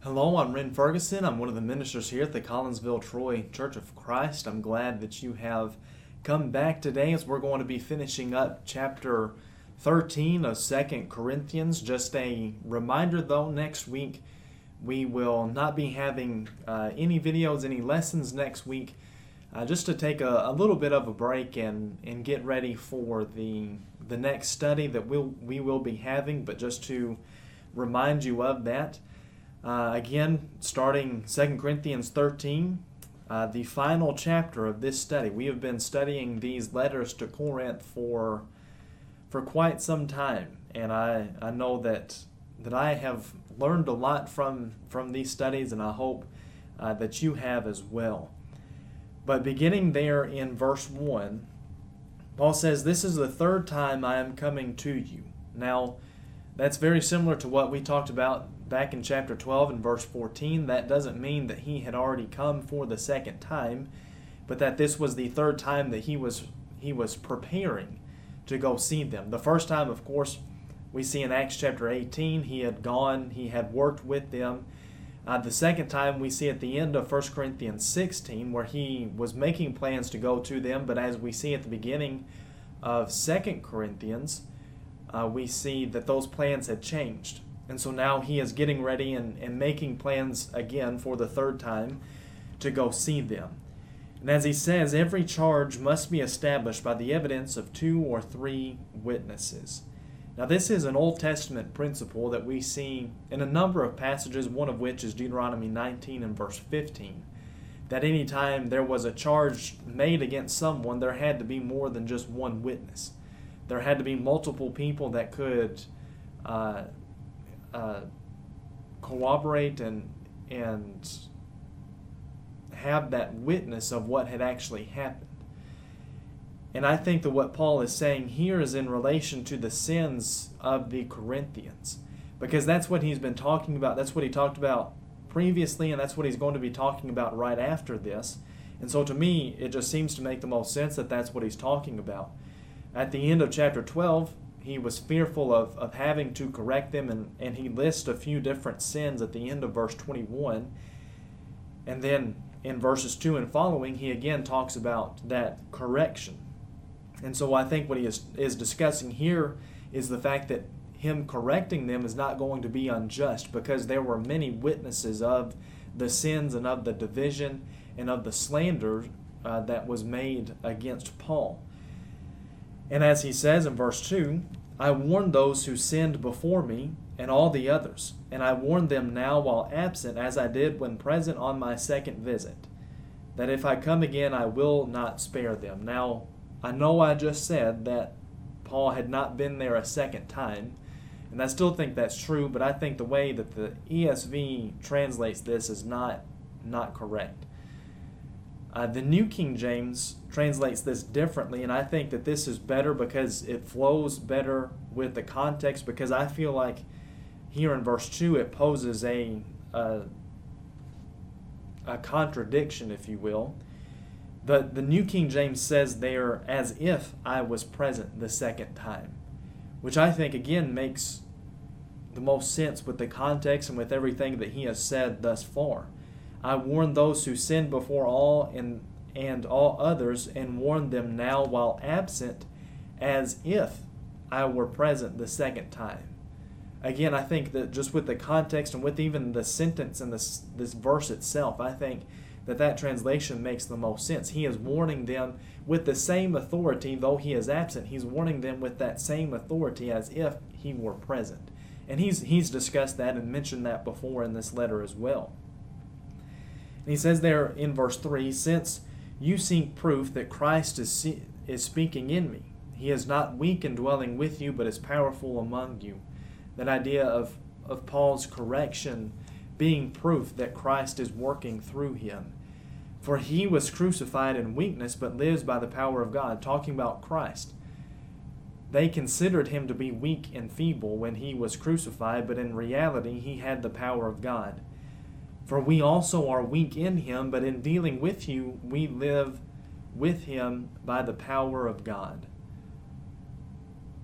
Hello, I'm Ren Ferguson. I'm one of the ministers here at the Collinsville Troy Church of Christ. I'm glad that you have come back today as we're going to be finishing up chapter 13 of Second Corinthians. Just a reminder though, next week we will not be having uh, any videos, any lessons next week, uh, just to take a, a, little bit of a break and, and get ready for the the next study that we'll, we will be having, but just to remind you of that. Uh, again, starting 2 Corinthians 13, uh, the final chapter of this study. We have been studying these letters to Corinth for for quite some time, and I, I know that that I have learned a lot from from these studies, and I hope uh, that you have as well. But beginning there in verse one, Paul says, "This is the third time I am coming to you." Now, that's very similar to what we talked about back in chapter 12 and verse 14, that doesn't mean that he had already come for the second time, but that this was the third time that he was he was preparing to go see them. The first time, of course, we see in Acts chapter 18, he had gone, he had worked with them. Uh, the second time we see at the end of 1 Corinthians 16, where he was making plans to go to them, but as we see at the beginning of 2 Corinthians, uh, we see that those plans had changed. And so now he is getting ready and, and making plans again for the third time to go see them. And as he says, every charge must be established by the evidence of two or three witnesses. Now, this is an Old Testament principle that we see in a number of passages, one of which is Deuteronomy 19 and verse 15. That any time there was a charge made against someone, there had to be more than just one witness. There had to be multiple people that could uh, uh, and and have that witness of what had actually happened. And I think that what Paul is saying here is in relation to the sins of the Corinthians. Because that's what he's been talking about. That's what he talked about previously, and that's what he's going to be talking about right after this. And so to me, it just seems to make the most sense that that's what he's talking about. At the end of chapter 12, he was fearful of, of having to correct them, and, and he lists a few different sins at the end of verse 21. And then in verses 2 and following, he again talks about that correction. And so I think what he is, is discussing here is the fact that him correcting them is not going to be unjust because there were many witnesses of the sins and of the division and of the slander uh, that was made against Paul. And as he says in verse 2, I warned those who sinned before me and all the others, and I warn them now while absent, as I did when present on my second visit, that if I come again, I will not spare them. Now, I know I just said that Paul had not been there a second time, and I still think that's true, but I think the way that the ESV translates this is not not correct. Uh, the New King James translates this differently, and I think that this is better because it flows better with the context. Because I feel like here in verse 2 it poses a, a, a contradiction, if you will. But the New King James says there, as if I was present the second time, which I think again makes the most sense with the context and with everything that he has said thus far. I warn those who sinned before all and, and all others, and warn them now while absent, as if I were present the second time. Again, I think that just with the context and with even the sentence and this, this verse itself, I think that that translation makes the most sense. He is warning them with the same authority, though he is absent. He's warning them with that same authority as if he were present. And he's, he's discussed that and mentioned that before in this letter as well. And he says there in verse 3 Since you seek proof that Christ is, is speaking in me, he is not weak in dwelling with you, but is powerful among you. That idea of, of Paul's correction being proof that Christ is working through him. For he was crucified in weakness, but lives by the power of God, talking about Christ. They considered him to be weak and feeble when he was crucified, but in reality, he had the power of God. For we also are weak in him, but in dealing with you, we live with him by the power of God.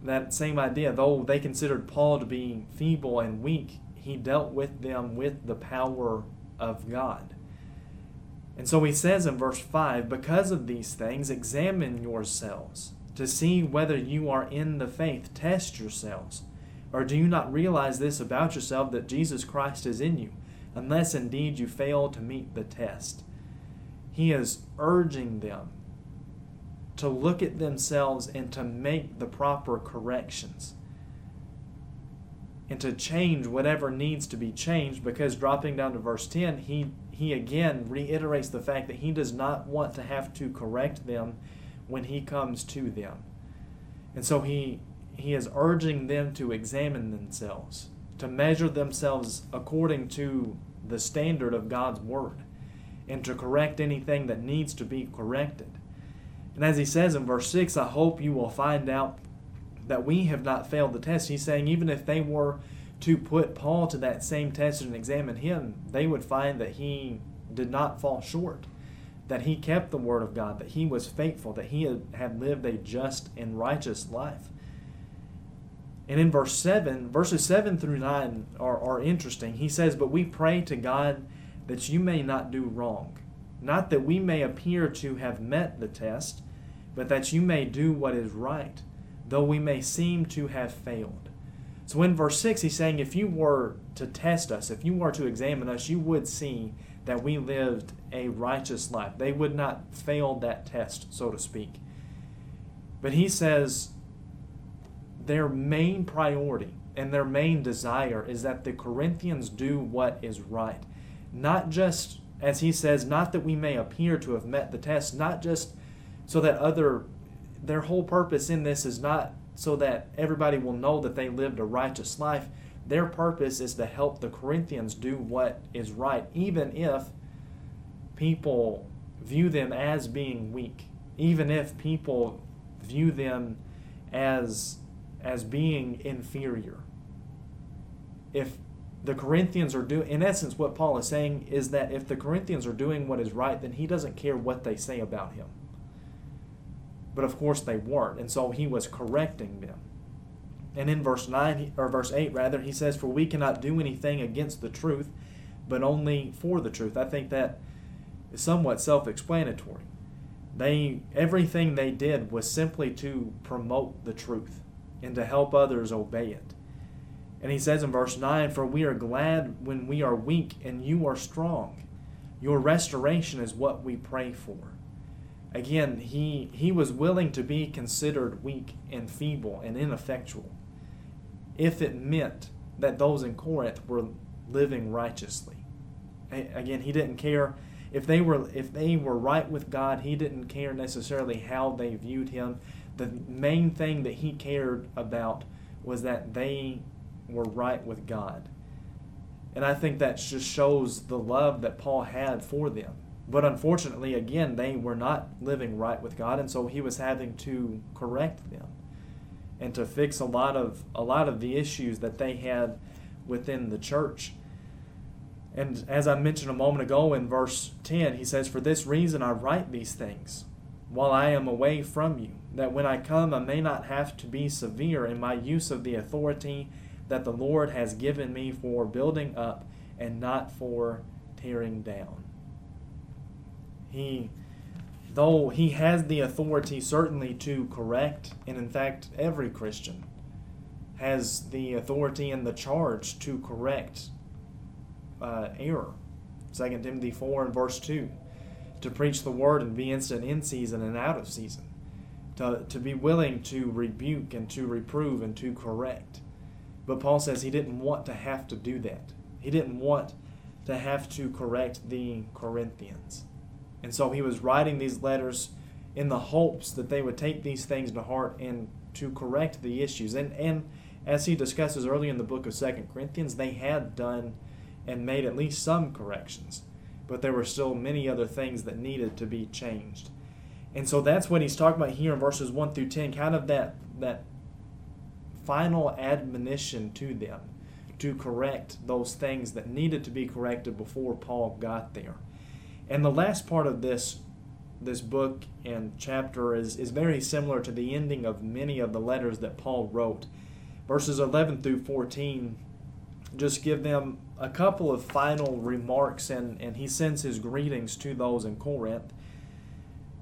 That same idea, though they considered Paul to be feeble and weak, he dealt with them with the power of God. And so he says in verse 5 Because of these things, examine yourselves to see whether you are in the faith. Test yourselves. Or do you not realize this about yourself that Jesus Christ is in you, unless indeed you fail to meet the test? He is urging them to look at themselves and to make the proper corrections and to change whatever needs to be changed because dropping down to verse 10 he he again reiterates the fact that he does not want to have to correct them when he comes to them and so he he is urging them to examine themselves to measure themselves according to the standard of God's word and to correct anything that needs to be corrected and as he says in verse 6 I hope you will find out that we have not failed the test. He's saying even if they were to put Paul to that same test and examine him, they would find that he did not fall short, that he kept the word of God, that he was faithful, that he had, lived a just and righteous life. And in verse 7, verses 7 through 9 are, are interesting. He says, But we pray to God that you may not do wrong, not that we may appear to have met the test, but that you may do what is right though we may seem to have failed. So in verse 6, he's saying, if you were to test us, if you were to examine us, you would see that we lived a righteous life. They would not fail that test, so to speak. But he says their main priority and their main desire is that the Corinthians do what is right. Not just, as he says, not that we may appear to have met the test, not just so that other their whole purpose in this is not so that everybody will know that they lived a righteous life. Their purpose is to help the Corinthians do what is right, even if people view them as being weak, even if people view them as as being inferior. If the Corinthians are doing, in essence, what Paul is saying is that if the Corinthians are doing what is right, then he doesn't care what they say about him. But of course they weren't, and so he was correcting them. And in verse 9 or verse 8 rather, he says for we cannot do anything against the truth, but only for the truth. I think that is somewhat self-explanatory. They everything they did was simply to promote the truth and to help others obey it. And he says in verse 9, For we are glad when we are weak and you are strong. Your restoration is what we pray for again, he, he was willing to be considered weak and feeble and ineffectual if it meant that those in Corinth were living righteously. Again, he didn't care if they were if they were right with God, he didn't care necessarily how they viewed him. The main thing that he cared about was that they were right with God. And I think that just shows the love that Paul had for them. But unfortunately, again, they were not living right with God, and so he was having to correct them and to fix a lot of a lot of the issues that they had within the church. And as I mentioned a moment ago in verse 10, he says, For this reason I write these things while I am away from you, that when I come I may not have to be severe in my use of the authority that the Lord has given me for building up and not for tearing down. He, though he has the authority certainly to correct, and in fact, every Christian has the authority and the charge to correct uh, error. 2 Timothy 4 and verse 2 to preach the word and be instant in season and out of season, to, to be willing to rebuke and to reprove and to correct. But Paul says he didn't want to have to do that. He didn't want to have to correct the Corinthians. And so he was writing these letters in the hopes that they would take these things to heart and to correct the issues. And, and as he discusses early in the book of Second Corinthians, they had done and made at least some corrections, but there were still many other things that needed to be changed. And so that's what he's talking about here in verses 1 through 10, kind of that, that final admonition to them to correct those things that needed to be corrected before Paul got there. And the last part of this this book and chapter is, is very similar to the ending of many of the letters that Paul wrote. Verses 11 through 14 just give them a couple of final remarks, and, and he sends his greetings to those in Corinth.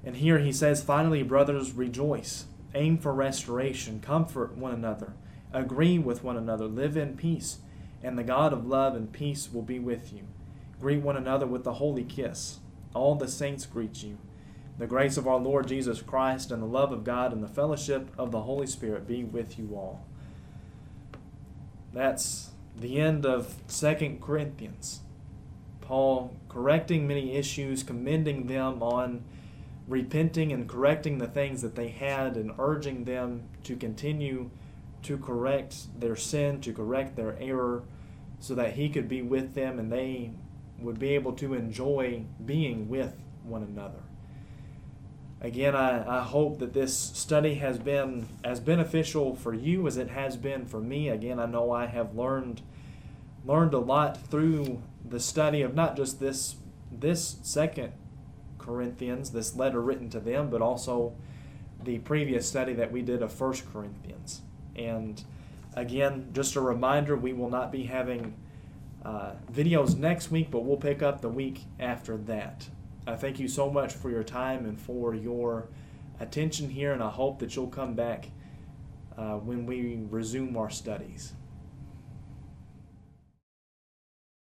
And here he says, Finally, brothers, rejoice, aim for restoration, comfort one another, agree with one another, live in peace, and the God of love and peace will be with you. Greet one another with the holy kiss. All the saints greet you. The grace of our Lord Jesus Christ and the love of God and the fellowship of the Holy Spirit be with you all. That's the end of Second Corinthians. Paul correcting many issues, commending them on repenting and correcting the things that they had, and urging them to continue to correct their sin, to correct their error, so that he could be with them and they would be able to enjoy being with one another. Again, I, I hope that this study has been as beneficial for you as it has been for me. Again, I know I have learned learned a lot through the study of not just this this second Corinthians, this letter written to them, but also the previous study that we did of First Corinthians. And again, just a reminder, we will not be having uh, videos next week, but we'll pick up the week after that. I thank you so much for your time and for your attention here, and I hope that you'll come back uh, when we resume our studies.